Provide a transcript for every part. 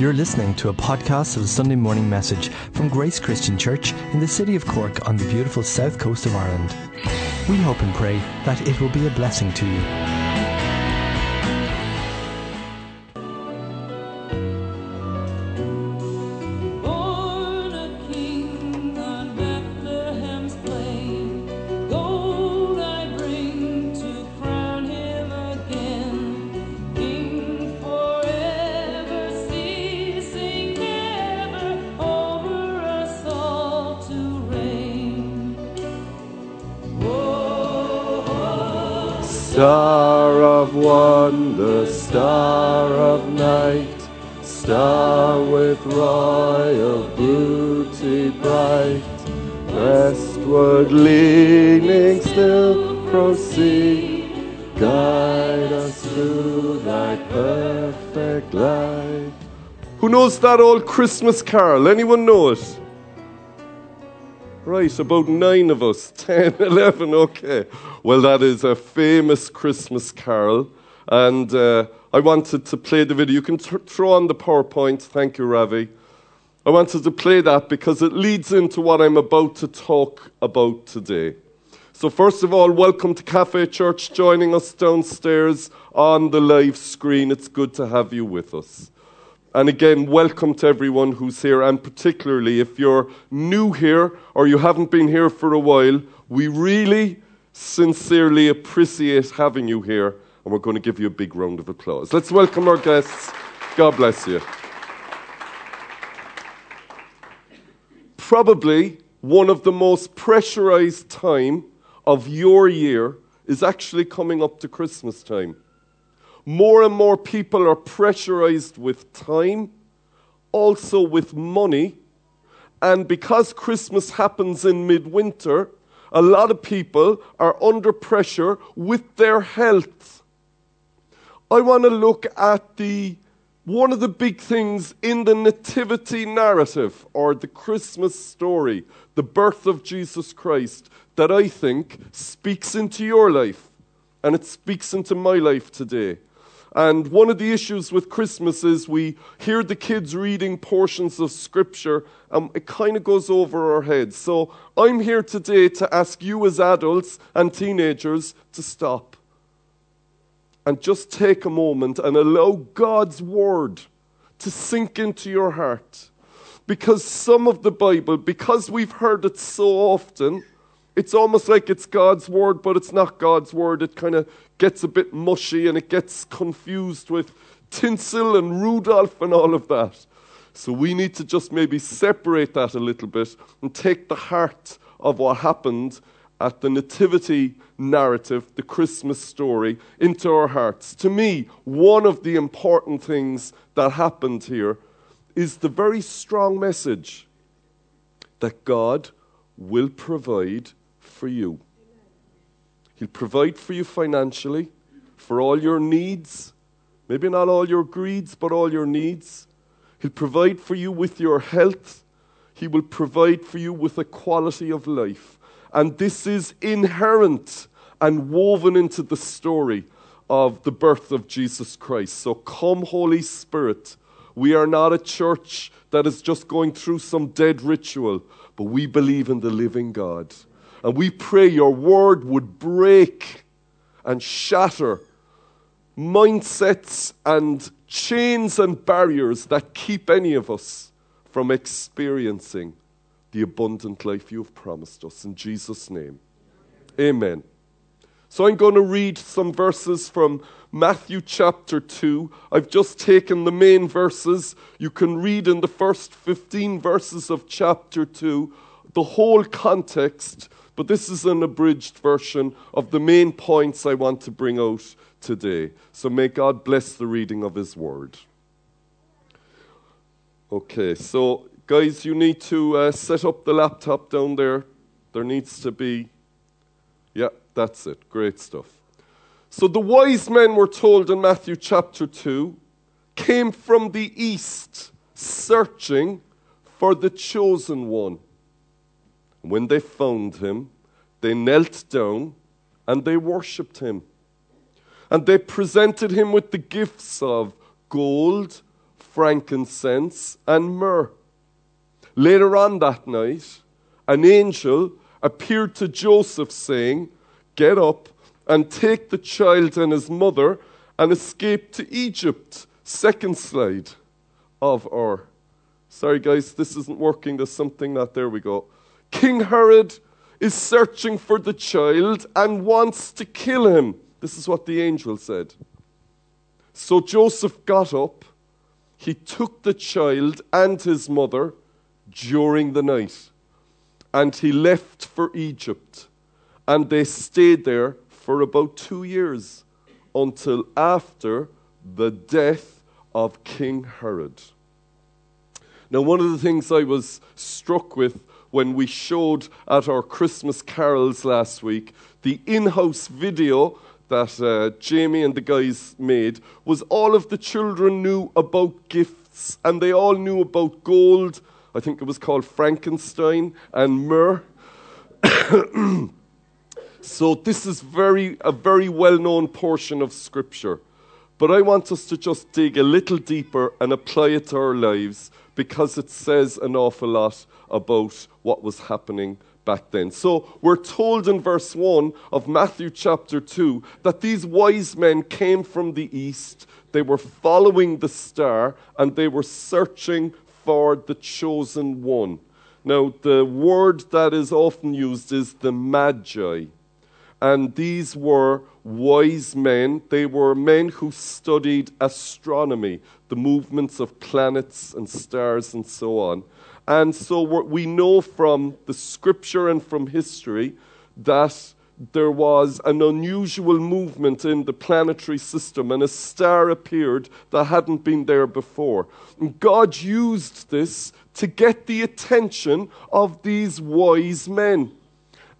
You're listening to a podcast of the Sunday morning message from Grace Christian Church in the city of Cork on the beautiful south coast of Ireland. We hope and pray that it will be a blessing to you. Christmas carol? Anyone know it? Right, about nine of us. Ten, eleven, okay. Well, that is a famous Christmas carol. And uh, I wanted to play the video. You can th- throw on the PowerPoint. Thank you, Ravi. I wanted to play that because it leads into what I'm about to talk about today. So, first of all, welcome to Cafe Church, joining us downstairs on the live screen. It's good to have you with us. And again, welcome to everyone who's here, and particularly if you're new here or you haven't been here for a while, we really sincerely appreciate having you here, and we're going to give you a big round of applause. Let's welcome our guests. God bless you. Probably one of the most pressurized time of your year is actually coming up to Christmas time. More and more people are pressurized with time, also with money. And because Christmas happens in midwinter, a lot of people are under pressure with their health. I want to look at the one of the big things in the nativity narrative or the Christmas story, the birth of Jesus Christ, that I think speaks into your life and it speaks into my life today. And one of the issues with Christmas is we hear the kids reading portions of Scripture and it kind of goes over our heads. So I'm here today to ask you, as adults and teenagers, to stop and just take a moment and allow God's Word to sink into your heart. Because some of the Bible, because we've heard it so often, it's almost like it's God's word, but it's not God's word. It kind of gets a bit mushy and it gets confused with tinsel and Rudolph and all of that. So we need to just maybe separate that a little bit and take the heart of what happened at the Nativity narrative, the Christmas story, into our hearts. To me, one of the important things that happened here is the very strong message that God will provide for you. He'll provide for you financially, for all your needs, maybe not all your greeds, but all your needs. He'll provide for you with your health. He will provide for you with a quality of life. And this is inherent and woven into the story of the birth of Jesus Christ. So come, Holy Spirit. We are not a church that is just going through some dead ritual, but we believe in the living God. And we pray your word would break and shatter mindsets and chains and barriers that keep any of us from experiencing the abundant life you have promised us. In Jesus' name, amen. So I'm going to read some verses from Matthew chapter 2. I've just taken the main verses. You can read in the first 15 verses of chapter 2 the whole context, but this is an abridged version of the main points I want to bring out today. So may God bless the reading of His word. Okay, so guys, you need to uh, set up the laptop down there. There needs to be, yeah, that's it. Great stuff. So the wise men were told in Matthew chapter 2 came from the east searching for the chosen one. When they found him, they knelt down and they worshipped him. And they presented him with the gifts of gold, frankincense, and myrrh. Later on that night, an angel appeared to Joseph, saying, Get up and take the child and his mother and escape to Egypt. Second slide of our. Sorry, guys, this isn't working. There's something not. There we go. King Herod is searching for the child and wants to kill him. This is what the angel said. So Joseph got up. He took the child and his mother during the night and he left for Egypt. And they stayed there for about two years until after the death of King Herod. Now, one of the things I was struck with when we showed at our Christmas carols last week, the in house video that uh, Jamie and the guys made was all of the children knew about gifts and they all knew about gold. I think it was called Frankenstein and myrrh. so this is very a very well-known portion of scripture. But I want us to just dig a little deeper and apply it to our lives because it says an awful lot about what was happening back then. So we're told in verse 1 of Matthew chapter 2 that these wise men came from the east. They were following the star and they were searching for the chosen one. Now, the word that is often used is the Magi. And these were wise men. They were men who studied astronomy, the movements of planets and stars and so on. And so we're- know from the scripture and from history that there was an unusual movement in the planetary system, and a star appeared that hadn't been there before. And God used this to get the attention of these wise men.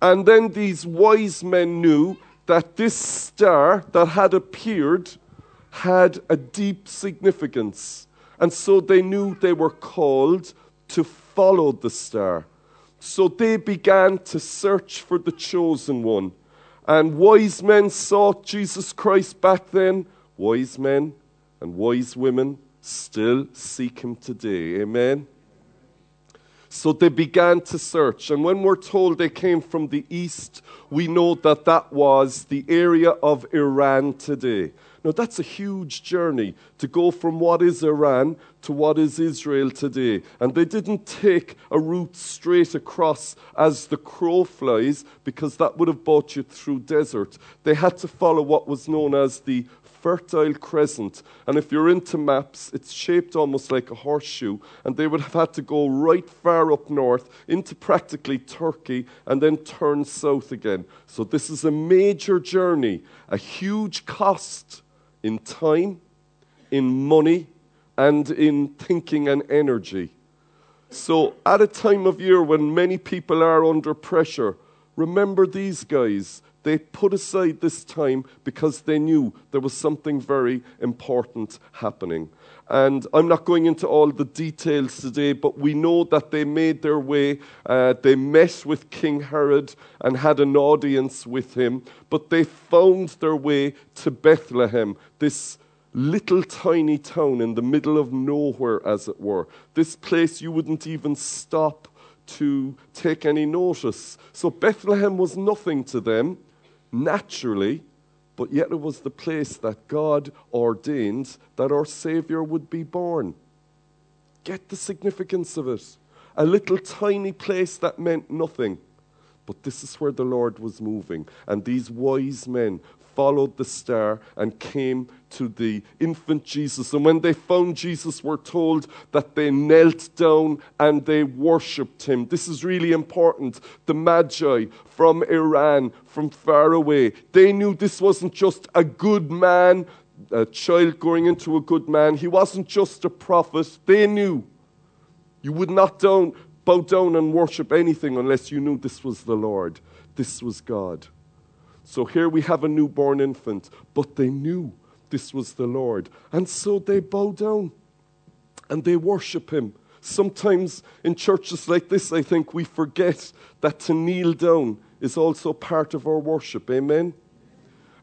And then these wise men knew that this star that had appeared had a deep significance. And so they knew they were called to follow the star. So they began to search for the chosen one. And wise men sought Jesus Christ back then. Wise men and wise women still seek him today. Amen. So they began to search. And when we're told they came from the east, we know that that was the area of Iran today. Now, that's a huge journey to go from what is Iran to what is Israel today. And they didn't take a route straight across as the crow flies, because that would have brought you through desert. They had to follow what was known as the Fertile Crescent. And if you're into maps, it's shaped almost like a horseshoe. And they would have had to go right far up north into practically Turkey and then turn south again. So this is a major journey, a huge cost in time, in money, and in thinking and energy. So, at a time of year when many people are under pressure, remember these guys. They put aside this time because they knew there was something very important happening. And I'm not going into all the details today, but we know that they made their way. Uh, they met with King Herod and had an audience with him, but they found their way to Bethlehem, this little tiny town in the middle of nowhere, as it were. This place you wouldn't even stop to take any notice. So Bethlehem was nothing to them, naturally, but yet it was the place that God ordained that our Savior would be born. Get the significance of it. A little tiny place that meant nothing. But this is where the Lord was moving. And these wise men followed the star and came to the infant Jesus. And when they found Jesus, we're told that they knelt down and they worshipped him. This is really important. The Magi from Iran, from far away, they knew this wasn't just a good man, a child growing into a good man. He wasn't just a prophet. They knew you would not down, bow down and worship anything unless you knew this was the Lord, this was God. So here we have a newborn infant, but they knew this was the Lord. And so they bow down and they worship him. Sometimes in churches like this, I think we forget that to kneel down is also part of our worship. Amen?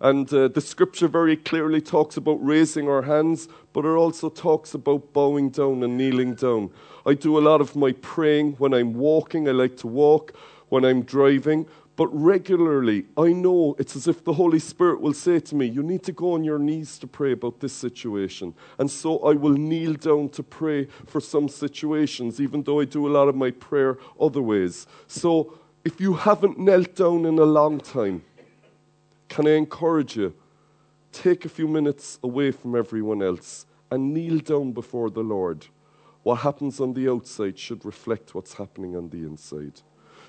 And uh, the scripture very clearly talks about raising our hands, but it also talks about bowing down and kneeling down. I do a lot of my praying when I'm walking. I like to walk when I'm driving. But regularly, I know it's as if the Holy Spirit will say to me, You need to go on your knees to pray about this situation. And so I will kneel down to pray for some situations, even though I do a lot of my prayer other ways. So if you haven't knelt down in a long time, can I encourage you? Take a few minutes away from everyone else and kneel down before the Lord. What happens on the outside should reflect what's happening on the inside.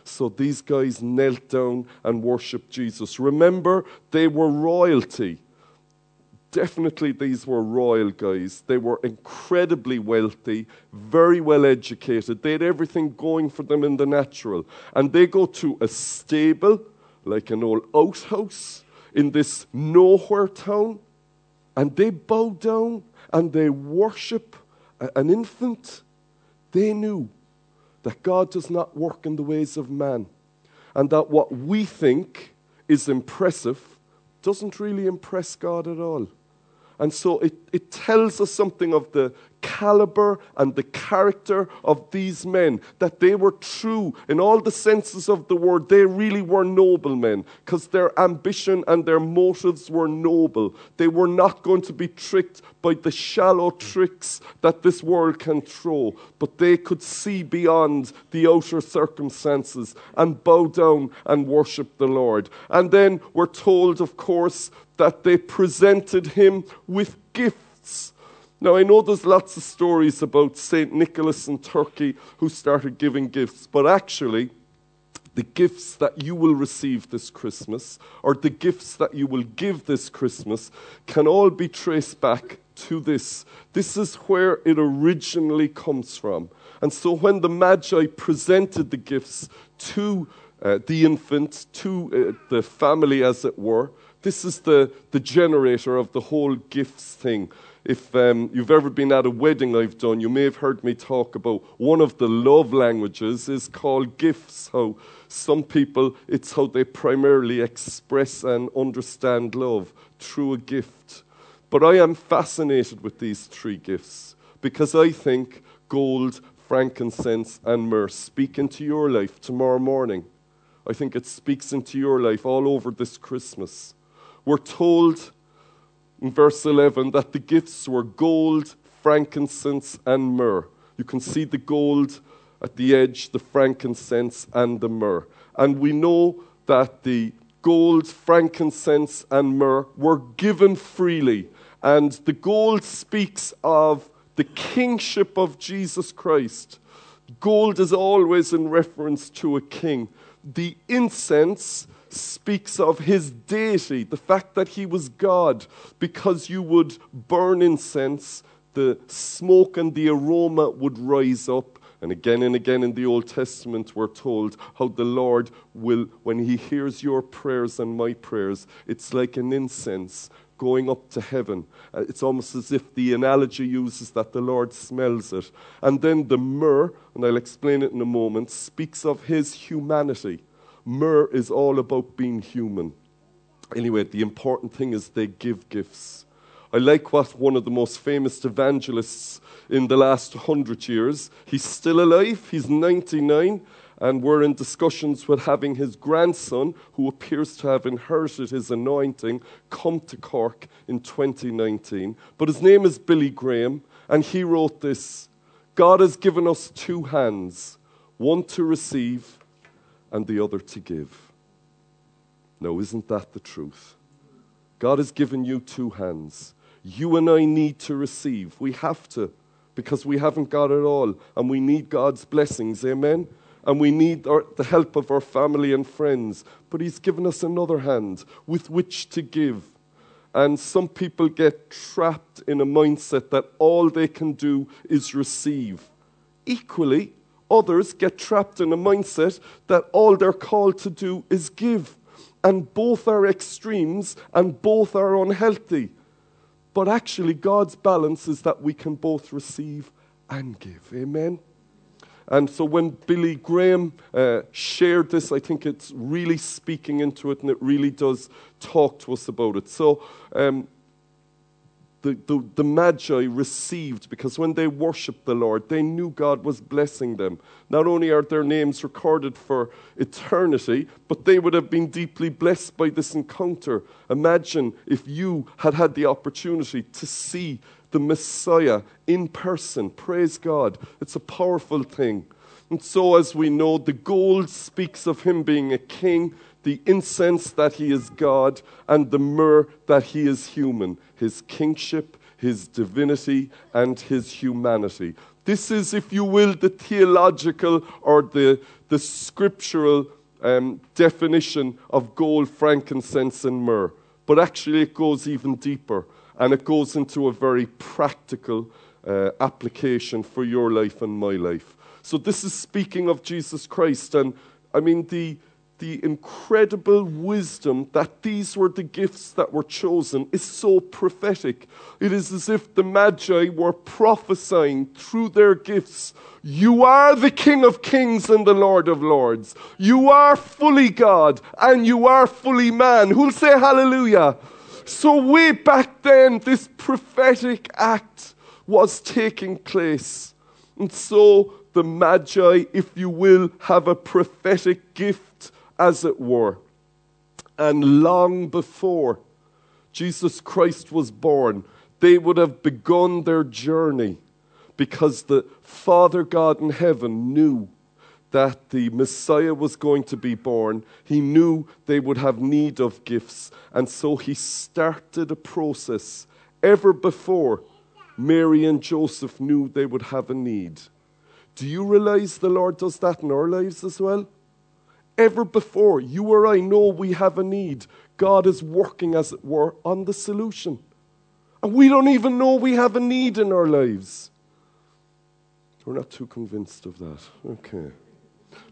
So these guys knelt down and worshiped Jesus. Remember, they were royalty. Definitely, these were royal guys. They were incredibly wealthy, very well educated. They had everything going for them in the natural. And they go to a stable, like an old outhouse, in this nowhere town, and they bow down and they worship an infant. They knew that God does not work in the ways of man, and that what we think is impressive doesn't really impress God at all. And so it, it tells us something of the caliber and the character of these men, that they were true in all the senses of the word. They really were noblemen because their ambition and their motives were noble. They were not going to be tricked by the shallow tricks that this world can throw, but they could see beyond the outer circumstances and bow down and worship the Lord. And then we're told, of course, that they presented him with gifts. Now, I know there's lots of stories about St. Nicholas in Turkey who started giving gifts, but actually, the gifts that you will receive this Christmas, or the gifts that you will give this Christmas, can all be traced back to this. This is where it originally comes from. And so, when the Magi presented the gifts to uh, the infant, to uh, the family, as it were, this is the, the generator of the whole gifts thing. If um, you've ever been at a wedding I've done, you may have heard me talk about one of the love languages is called gifts. How some people, it's how they primarily express and understand love through a gift. But I am fascinated with these three gifts because I think gold, frankincense, and myrrh speak into your life tomorrow morning. I think it speaks into your life all over this Christmas. We're told in verse 11 that the gifts were gold, frankincense, and myrrh. You can see the gold at the edge, the frankincense, and the myrrh. And we know that the gold, frankincense, and myrrh were given freely. And the gold speaks of the kingship of Jesus Christ. Gold is always in reference to a king. The incense speaks of his deity, the fact that he was God, because you would burn incense, the smoke and the aroma would rise up. And again and again in the Old Testament, we're told how the Lord will, when he hears your prayers and my prayers, it's like an incense going up to heaven. Uh, it's almost as if the analogy uses that the Lord smells it. And then the myrrh, and I'll explain it in a moment, speaks of his humanity. Myrrh is all about being human. Anyway, the important thing is they give gifts. I like what one of the most famous evangelists in the last hundred years, he's still alive, he's 99, and we're in discussions with having his grandson, who appears to have inherited his anointing, come to Cork in 2019. But his name is Billy Graham, and he wrote this God has given us two hands, one to receive and the other to give. Now, isn't that the truth? God has given you two hands. You and I need to receive. We have to, because we haven't got it all, and we need God's blessings. Amen? And we need our, the help of our family and friends. But He's given us another hand with which to give. And some people get trapped in a mindset that all they can do is receive. Equally, others get trapped in a mindset that all they're called to do is give. And both are extremes and both are unhealthy. But actually, God's balance is that we can both receive and give. Amen? And so when Billy Graham uh, shared this, I think it's really speaking into it and it really does talk to us about it. So um, the, the, the Magi received because when they worshiped the Lord, they knew God was blessing them. Not only are their names recorded for eternity, but they would have been deeply blessed by this encounter. Imagine if you had had the opportunity to see the Messiah in person. Praise God. It's a powerful thing. And so, as we know, the gold speaks of him being a king the incense that he is God, and the myrrh that he is human, his kingship, his divinity, and his humanity. This is, if you will, the theological or the, the scriptural um, definition of gold, frankincense, and myrrh. But actually, it goes even deeper, and it goes into a very practical uh, application for your life and my life. So, this is speaking of Jesus Christ, and I mean, the, the incredible wisdom that these were the gifts that were chosen is so prophetic. It is as if the Magi were prophesying through their gifts You are the King of Kings and the Lord of Lords. You are fully God and you are fully man. Who'll say hallelujah? So, way back then, this prophetic act was taking place. And so, the Magi, if you will, have a prophetic gift as it were. And long before Jesus Christ was born, they would have begun their journey because the Father God in heaven knew that the Messiah was going to be born. He knew they would have need of gifts. And so he started a process ever before Mary and Joseph knew they would have a need. Do you realize the Lord does that in our lives as well? Ever before, you or I know we have a need. God is working, as it were, on the solution. And we don't even know we have a need in our lives. We're not too convinced of that. Okay.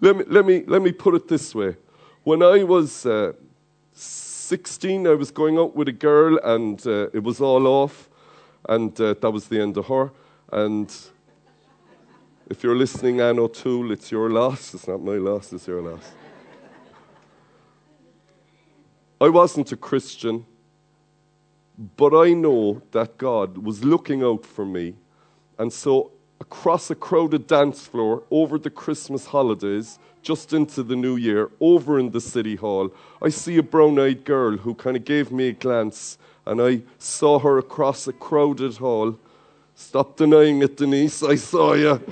Let me, let me, let me put it this way. When I was uh, 16, I was going out with a girl, and uh, it was all off, and uh, that was the end of her. And if you're listening, Anne O'Toole, it's your loss. It's not my loss, it's your loss. I wasn't a Christian, but I know that God was looking out for me. And so, across a crowded dance floor over the Christmas holidays, just into the new year, over in the city hall, I see a brown eyed girl who kind of gave me a glance, and I saw her across a crowded hall. Stop denying it, Denise, I saw you.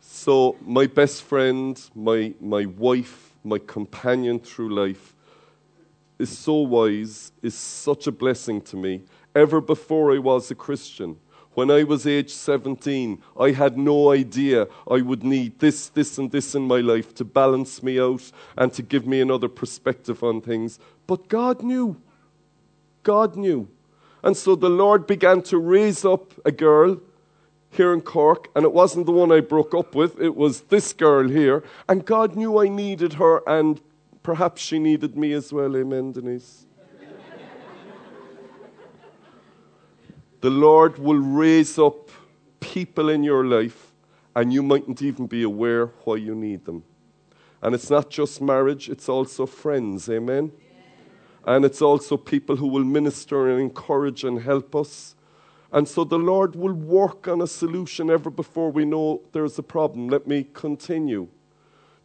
so, my best friend, my, my wife, my companion through life, is so wise, is such a blessing to me. Ever before I was a Christian, when I was age 17, I had no idea I would need this, this, and this in my life to balance me out and to give me another perspective on things. But God knew. God knew. And so the Lord began to raise up a girl here in Cork, and it wasn't the one I broke up with, it was this girl here. And God knew I needed her, and perhaps she needed me as well. Amen, Denise. the Lord will raise up people in your life, and you mightn't even be aware why you need them. And it's not just marriage, it's also friends. Amen. And it's also people who will minister and encourage and help us. And so the Lord will work on a solution ever before we know there's a problem. Let me continue.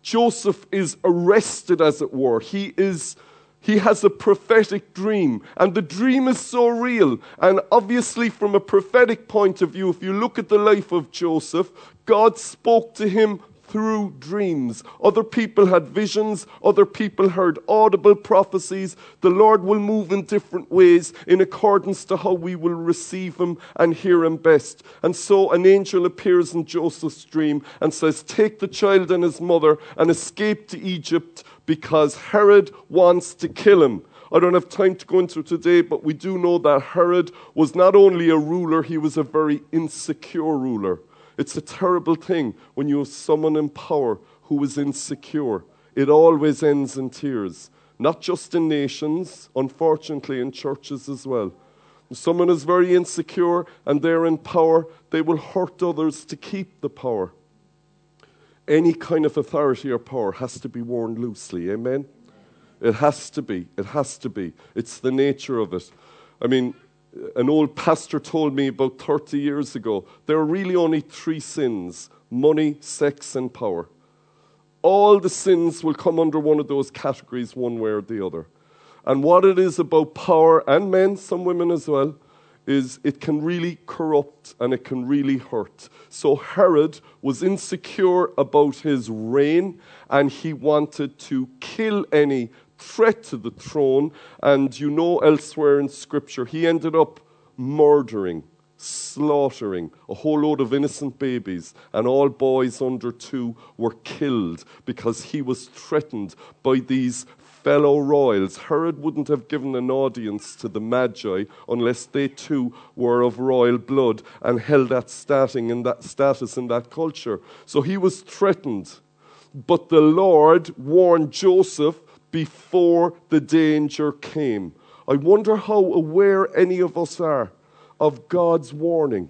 Joseph is arrested, as it were. He is. He has a prophetic dream, and the dream is so real. And obviously, from a prophetic point of view, if you look at the life of Joseph, God spoke to him through dreams. Other people had visions, other people heard audible prophecies. The Lord will move in different ways in accordance to how we will receive Him and hear Him best. And so an angel appears in Joseph's dream and says, Take the child and his mother and escape to Egypt because Herod wants to kill him. I don't have time to go into today, but we do know that Herod was not only a ruler, he was a very insecure ruler. It's a terrible thing when you have someone in power who is insecure. It always ends in tears, not just in nations, unfortunately, in churches as well. Someone is very insecure and they're in power, they will hurt others to keep the power. Any kind of authority or power has to be worn loosely. Amen? It has to be. It has to be. It's the nature of it. I mean, an old pastor told me about 30 years ago there are really only three sins money, sex, and power. All the sins will come under one of those categories, one way or the other. And what it is about power, and men, some women as well, is it can really corrupt and it can really hurt. So Herod was insecure about his reign and he wanted to kill any threat to the throne. And you know, elsewhere in Scripture, he ended up murdering, slaughtering a whole load of innocent babies, and all boys under two were killed because he was threatened by these fellow royals. Herod wouldn't have given an audience to the Magi unless they too were of royal blood and held that in that, status in that culture. So he was threatened. But the Lord warned Joseph before the danger came. I wonder how aware any of us are of God's warning.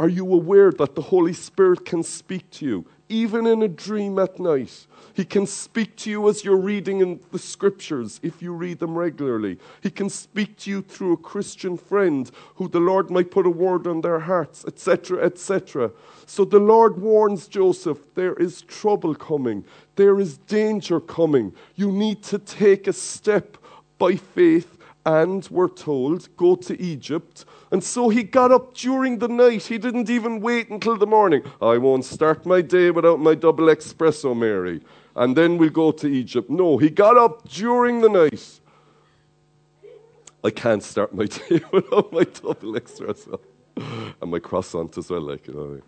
Are you aware that the Holy Spirit can speak to you, even in a dream at night? He can speak to you as you're reading in the scriptures, if you read them regularly. He can speak to you through a Christian friend who the Lord might put a word on their hearts, etc., etc. So the Lord warns Joseph there is trouble coming, there is danger coming. You need to take a step by faith and we're told, go to Egypt. And so he got up during the night. He didn't even wait until the morning. I won't start my day without my double espresso, Mary. And then we'll go to Egypt. No, he got up during the night. I can't start my day without my double espresso. And my croissant as well, like, you know.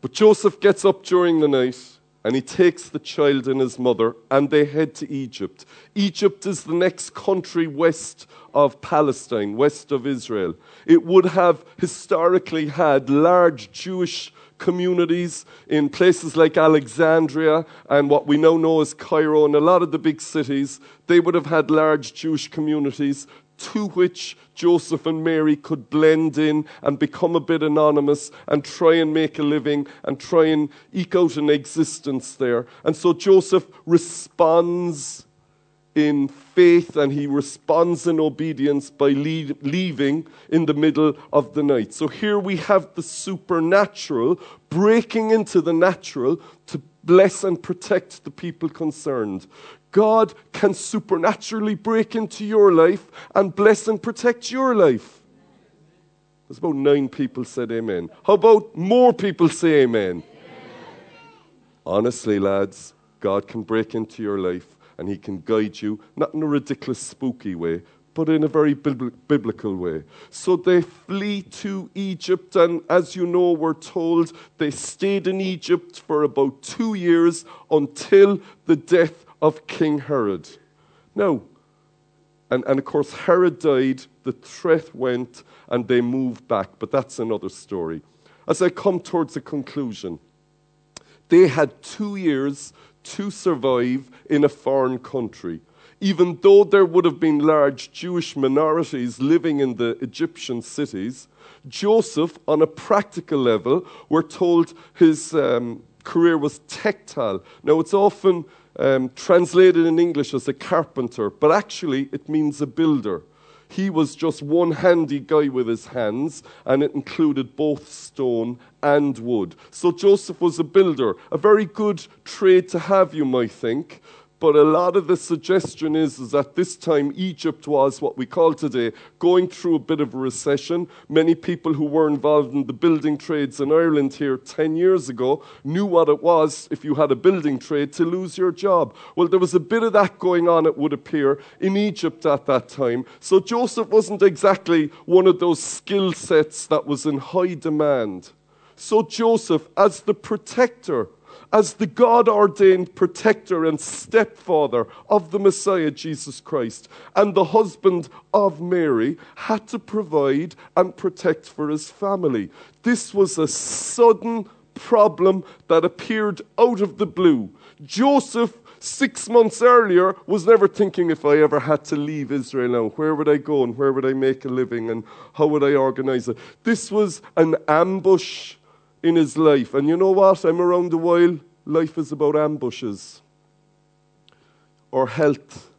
But Joseph gets up during the night and he takes the child and his mother and they head to Egypt. Egypt is the next country west of Palestine, west of Israel. It would have historically had large Jewish communities in places like Alexandria and what we now know as Cairo and a lot of the big cities. They would have had large Jewish communities to which Joseph and Mary could blend in and become a bit anonymous and try and make a living and try and eke out an existence there. And so Joseph responds in faith and he responds in obedience by leave, leaving in the middle of the night. So here we have the supernatural breaking into the natural to bless and protect the people concerned. God can supernaturally break into your life and bless and protect your life. There's about nine people said amen. How about more people say amen? amen? Honestly, lads, God can break into your life and He can guide you, not in a ridiculous, spooky way, but in a very bibl- biblical way. So they flee to Egypt, and as you know, we're told they stayed in Egypt for about two years until the death of King Herod. Now, and, and of course, Herod died, the threat went, and they moved back, but that's another story. As I come towards a conclusion, they had two years to survive in a foreign country. Even though there would have been large Jewish minorities living in the Egyptian cities, Joseph, on a practical level, we're told his um, career was tekton. Now, it's often um, translated in English as a carpenter, but actually it means a builder. He was just one handy guy with his hands, and it included both stone and wood. So Joseph was a builder, a very good trade to have, you might think. But a lot of the suggestion is, is that this time Egypt was what we call today going through a bit of a recession. Many people who were involved in the building trades in Ireland here 10 years ago knew what it was if you had a building trade to lose your job. Well, there was a bit of that going on, it would appear, in Egypt at that time. So Joseph wasn't exactly one of those skill sets that was in high demand. So Joseph, as the protector, as the God ordained protector and stepfather of the Messiah, Jesus Christ, and the husband of Mary, had to provide and protect for his family. This was a sudden problem that appeared out of the blue. Joseph six months earlier was never thinking if I ever had to leave Israel now, where would I go and where would I make a living and how would I organize it? This was an ambush in his life. And you know what? I'm around a while. Life is about ambushes or health,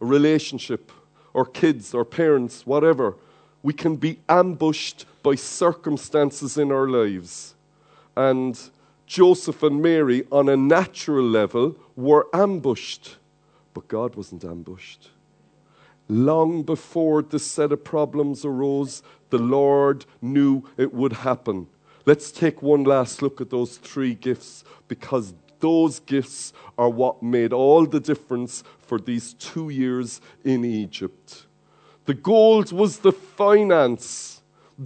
a relationship, or kids, or parents, whatever. We can be ambushed by circumstances in our lives. And Joseph and Mary, on a natural level, were ambushed. But God wasn't ambushed. Long before this set of problems arose, the Lord knew it would happen. Let's take one last look at those three gifts because those gifts are what made all the difference for these two years in Egypt. The gold was the finance.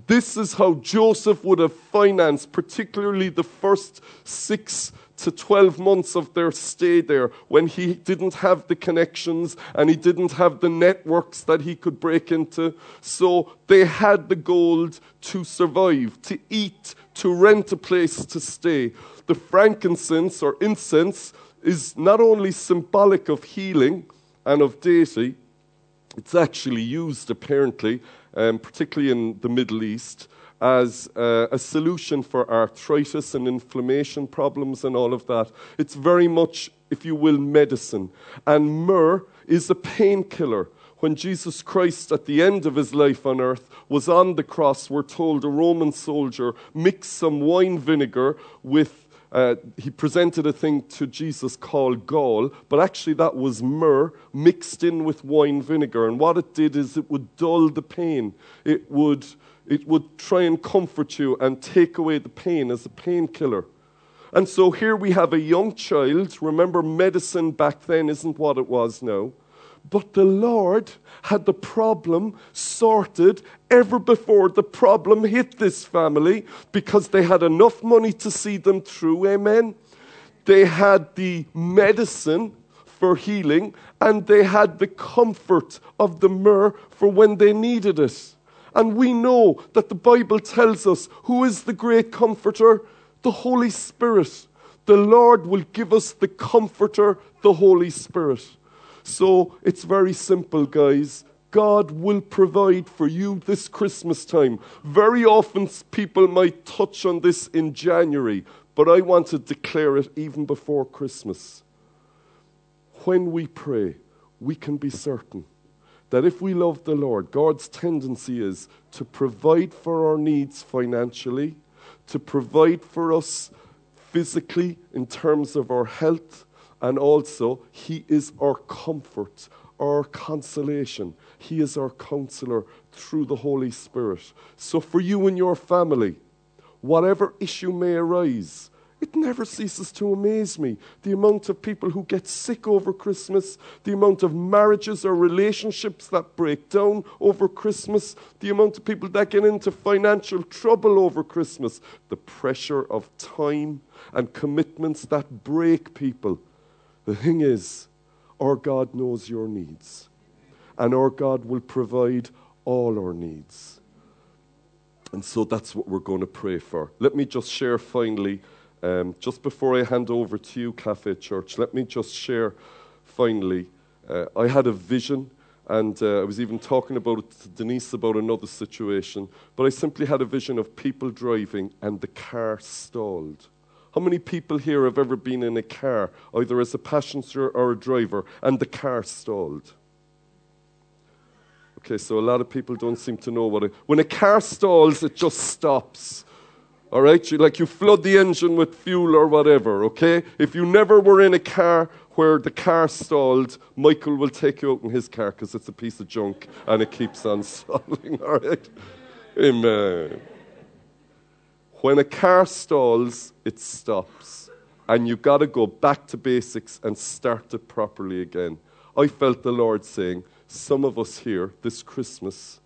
This is how Joseph would have financed, particularly the first six to 12 months of their stay there when he didn't have the connections and he didn't have the networks that he could break into. So they had the gold to survive, to eat, to rent a place to stay. The frankincense or incense is not only symbolic of healing and of deity, it's actually used apparently, um, particularly in the Middle East, as uh, a solution for arthritis and inflammation problems and all of that. It's very much, if you will, medicine. And myrrh is a painkiller. When Jesus Christ, at the end of his life on earth, was on the cross, we're told a Roman soldier mixed some wine vinegar with uh, he presented a thing to Jesus called gall, but actually that was myrrh mixed in with wine vinegar. And what it did is it would dull the pain. It would, it would try and comfort you and take away the pain as a painkiller. And so here we have a young child. Remember, medicine back then isn't what it was now. But the Lord had the problem sorted ever before the problem hit this family because they had enough money to see them through. Amen. They had the medicine for healing and they had the comfort of the myrrh for when they needed it. And we know that the Bible tells us who is the great comforter? The Holy Spirit. The Lord will give us the comforter, the Holy Spirit. So it's very simple, guys. God will provide for you this Christmas time. Very often, people might touch on this in January, but I want to declare it even before Christmas. When we pray, we can be certain that if we love the Lord, God's tendency is to provide for our needs financially, to provide for us physically in terms of our health, and also, He is our comfort, our consolation. He is our counselor through the Holy Spirit. So, for you and your family, whatever issue may arise, it never ceases to amaze me. The amount of people who get sick over Christmas, the amount of marriages or relationships that break down over Christmas, the amount of people that get into financial trouble over Christmas, the pressure of time and commitments that break people. The thing is, our God knows your needs, and our God will provide all our needs. And so that's what we're going to pray for. Let me just share finally, um, just before I hand over to you, Cafe Church, let me just share finally. Uh, I had a vision, and uh, I was even talking about it to Denise about another situation, but I simply had a vision of people driving and the car stalled. How many people here have ever been in a car, either as a passenger or a driver, and the car stalled? Okay, so a lot of people don't seem to know what it. When a car stalls, it just stops. All right, you, like you flood the engine with fuel or whatever. Okay, if you never were in a car where the car stalled, Michael will take you out in his car because it's a piece of junk and it keeps on stalling. All right, amen. When a car stalls, it stops. And you've got to go back to basics and start it properly again. I felt the Lord saying, some of us here this Christmas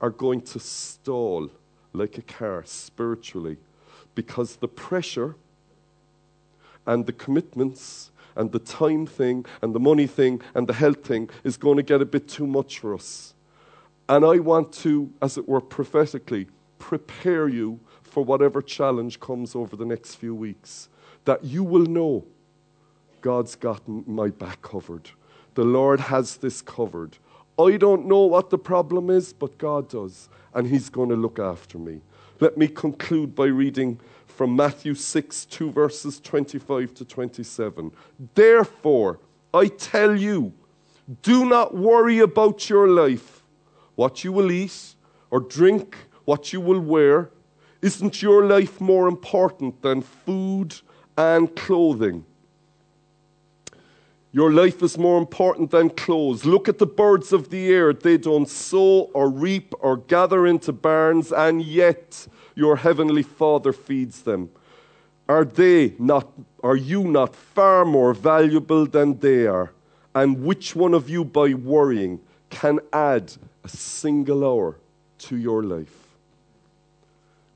are going to stall like a car spiritually because the pressure and the commitments and the time thing and the money thing and the health thing is going to get a bit too much for us. And I want to, as it were, prophetically prepare you for whatever challenge comes over the next few weeks, that you will know God's got my back covered. The Lord has this covered. I don't know what the problem is, but God does, and He's going to look after me. Let me conclude by reading from Matthew 6, 2 verses 25 to 27. Therefore, I tell you, do not worry about your life, what you will eat or drink, what you will wear. Isn't your life more important than food and clothing? Your life is more important than clothes. Look at the birds of the air. They don't sow or reap or gather into barns, and yet your heavenly Father feeds them. Are they not are you not far more valuable than they are? And which one of you by worrying can add a single hour to your life?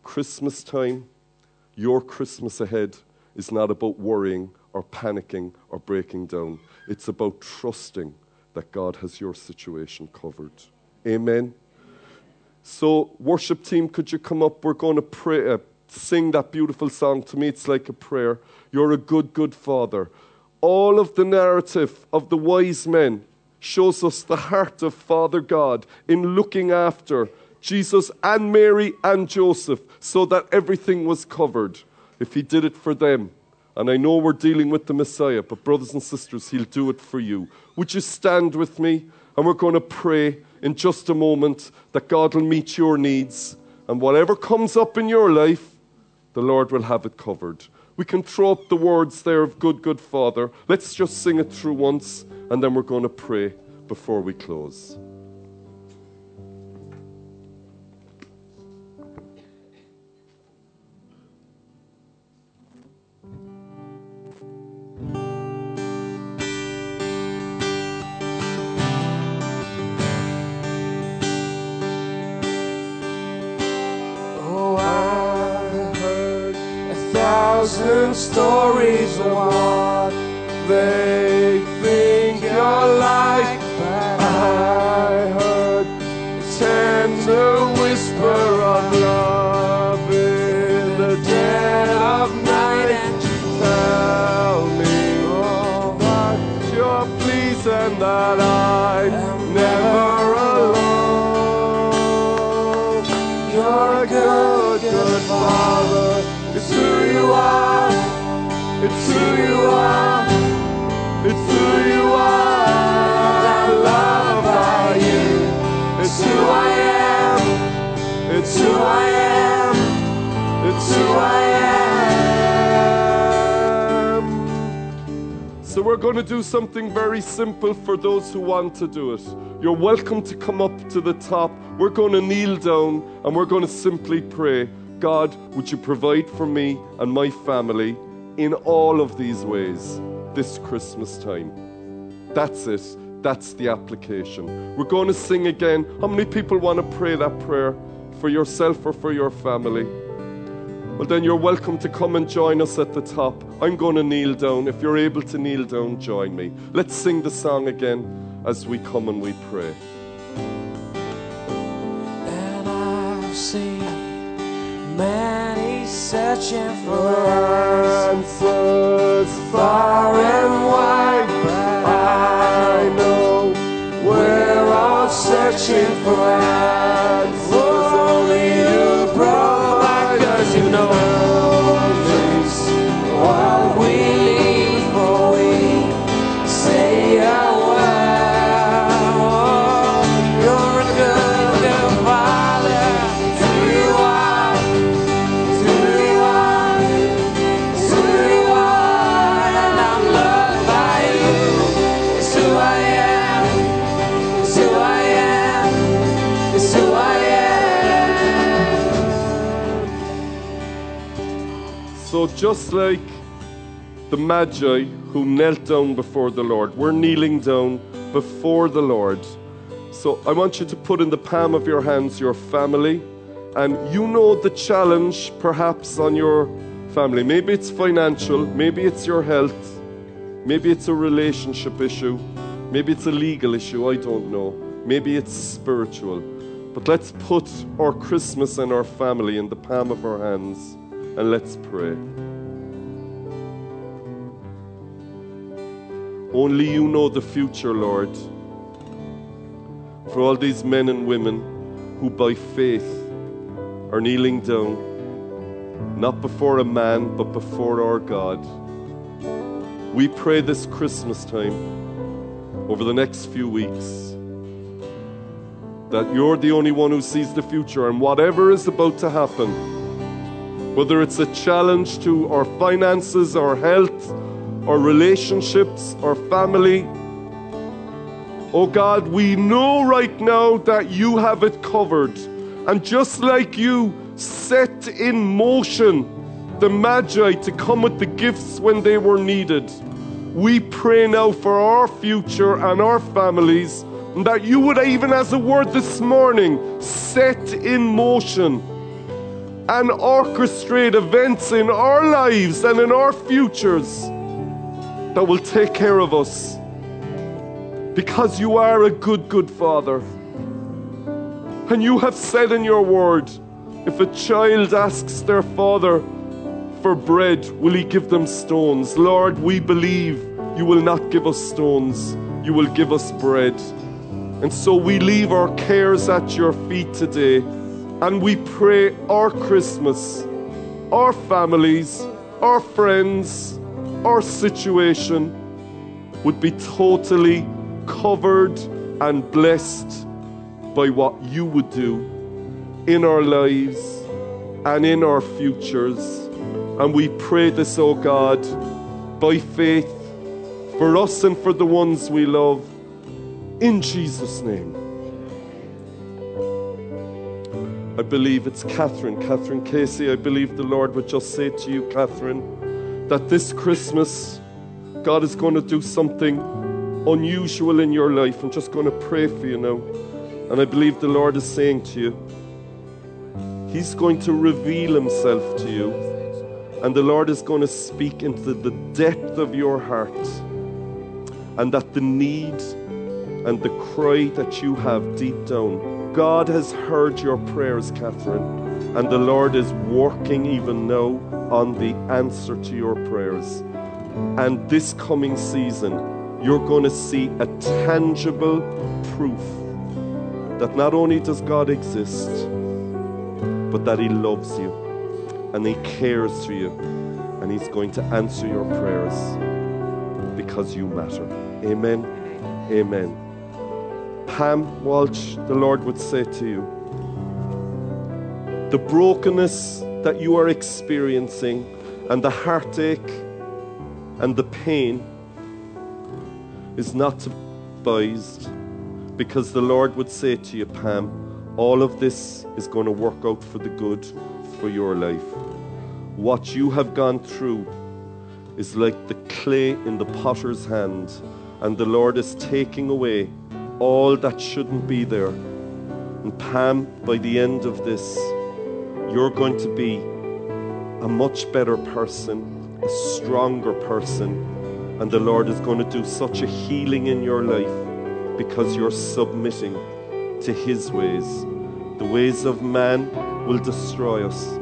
Christmas time, your Christmas ahead is not about worrying or panicking or breaking down. It's about trusting that God has your situation covered. Amen. So, worship team, could you come up? We're going to pray, uh, sing that beautiful song. To me, it's like a prayer. You're a good, good father. All of the narrative of the wise men shows us the heart of Father God in looking after Jesus and Mary and Joseph so that everything was covered. If he did it for them, and I know we're dealing with the Messiah, but brothers and sisters, he'll do it for you. Would you stand with me? And we're going to pray in just a moment that God will meet your needs. And whatever comes up in your life, the Lord will have it covered. We can throw up the words there of good, good Father. Let's just sing it through once, and then we're going to pray before we close. Good, good father. It's who you are. It's who you are. It's who you are. I'm loved by you. It's who I am. It's who I am. It's who I am. So, we're going to do something very simple for those who want to do it. You're welcome to come up to the top. We're going to kneel down and we're going to simply pray God, would you provide for me and my family in all of these ways this Christmas time? That's it. That's the application. We're going to sing again. How many people want to pray that prayer for yourself or for your family? Well, then you're welcome to come and join us at the top. I'm going to kneel down. If you're able to kneel down, join me. Let's sing the song again as we come and we pray. And I've seen many searching for answers far and wide. But I know we're all searching for answers. Like the Magi who knelt down before the Lord, we're kneeling down before the Lord. So, I want you to put in the palm of your hands your family, and you know the challenge perhaps on your family. Maybe it's financial, maybe it's your health, maybe it's a relationship issue, maybe it's a legal issue, I don't know. Maybe it's spiritual. But let's put our Christmas and our family in the palm of our hands and let's pray. Only you know the future, Lord. For all these men and women who by faith are kneeling down, not before a man, but before our God. We pray this Christmas time, over the next few weeks, that you're the only one who sees the future and whatever is about to happen, whether it's a challenge to our finances, our health, our relationships, our family. Oh God, we know right now that you have it covered. And just like you set in motion the Magi to come with the gifts when they were needed, we pray now for our future and our families and that you would, even as a word this morning, set in motion and orchestrate events in our lives and in our futures that will take care of us. Because you are a good, good Father. And you have said in your word, if a child asks their father for bread, will he give them stones? Lord, we believe you will not give us stones, you will give us bread. And so we leave our cares at your feet today and we pray our Christmas, our families, our friends, our situation would be totally covered and blessed by what you would do in our lives and in our futures. And we pray this, O God, by faith for us and for the ones we love. In Jesus' name. I believe it's Catherine, Catherine Casey. I believe the Lord would just say to you, Catherine, that this Christmas, God is going to do something unusual in your life. I'm just going to pray for you now. And I believe the Lord is saying to you, He's going to reveal Himself to you. And the Lord is going to speak into the depth of your heart. And that the need and the cry that you have deep down, God has heard your prayers, Catherine. And the Lord is working even now on the answer to your prayers. And this coming season, you're going to see a tangible proof that not only does God exist, but that He loves you and He cares for you and He's going to answer your prayers because you matter. Amen. Amen. Pam Walsh, the Lord would say to you, the brokenness that you are experiencing and the heartache and the pain is not despised because the Lord would say to you, Pam, all of this is going to work out for the good for your life. What you have gone through is like the clay in the potter's hand, and the Lord is taking away all that shouldn't be there. And Pam, by the end of this, you're going to be a much better person, a stronger person, and the Lord is going to do such a healing in your life because you're submitting to His ways. The ways of man will destroy us,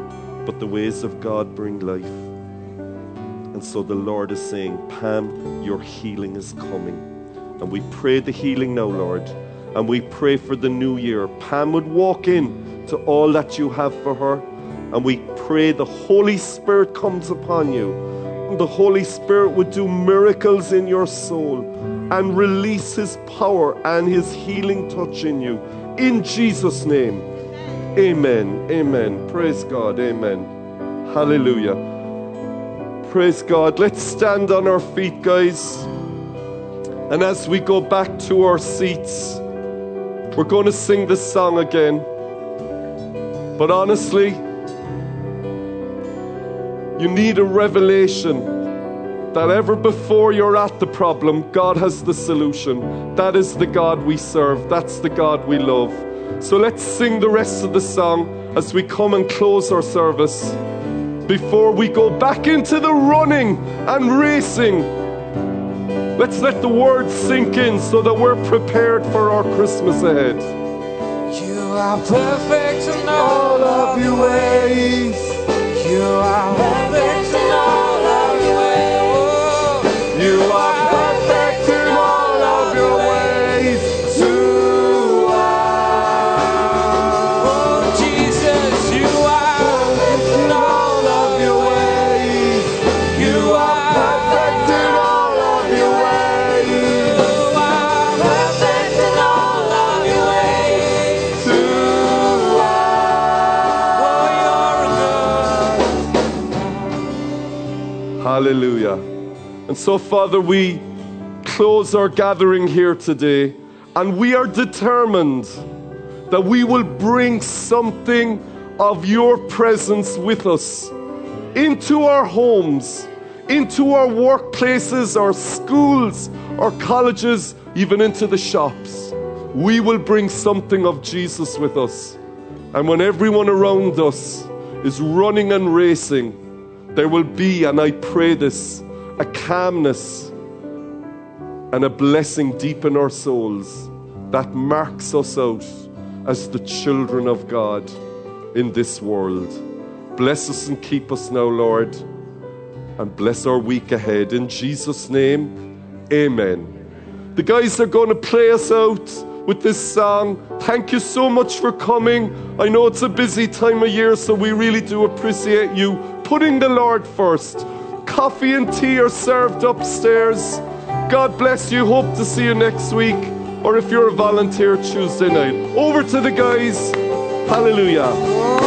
but the ways of God bring life. And so the Lord is saying, Pam, your healing is coming. And we pray the healing now, Lord. And we pray for the new year. Pam would walk in to all that you have for her. And we pray the Holy Spirit comes upon you. The Holy Spirit would do miracles in your soul and release His power and His healing touch in you. In Jesus' name. Amen. Amen. Praise God. Amen. Hallelujah. Praise God. Let's stand on our feet, guys. And as we go back to our seats, we're going to sing this song again. But honestly, you need a revelation that ever before you're at the problem, God has the solution. That is the God we serve, that's the God we love. So let's sing the rest of the song as we come and close our service before we go back into the running and racing. Let's let the words sink in so that we're prepared for our Christmas ahead. Are perfect in all of your ways. You are perfect in all of your ways. You are Hallelujah. And so, Father, we close our gathering here today, and we are determined that we will bring something of your presence with us into our homes, into our workplaces, our schools, our colleges, even into the shops. We will bring something of Jesus with us. And when everyone around us is running and racing, there will be, and I pray this, a calmness and a blessing deep in our souls that marks us out as the children of God in this world. Bless us and keep us now, Lord, and bless our week ahead. In Jesus' name, amen. The guys are going to play us out with this song. Thank you so much for coming. I know it's a busy time of year, so we really do appreciate you putting the Lord first. Coffee and tea are served upstairs. God bless you. Hope to see you next week. Or if you're a volunteer, Tuesday night. Over to the guys. Hallelujah.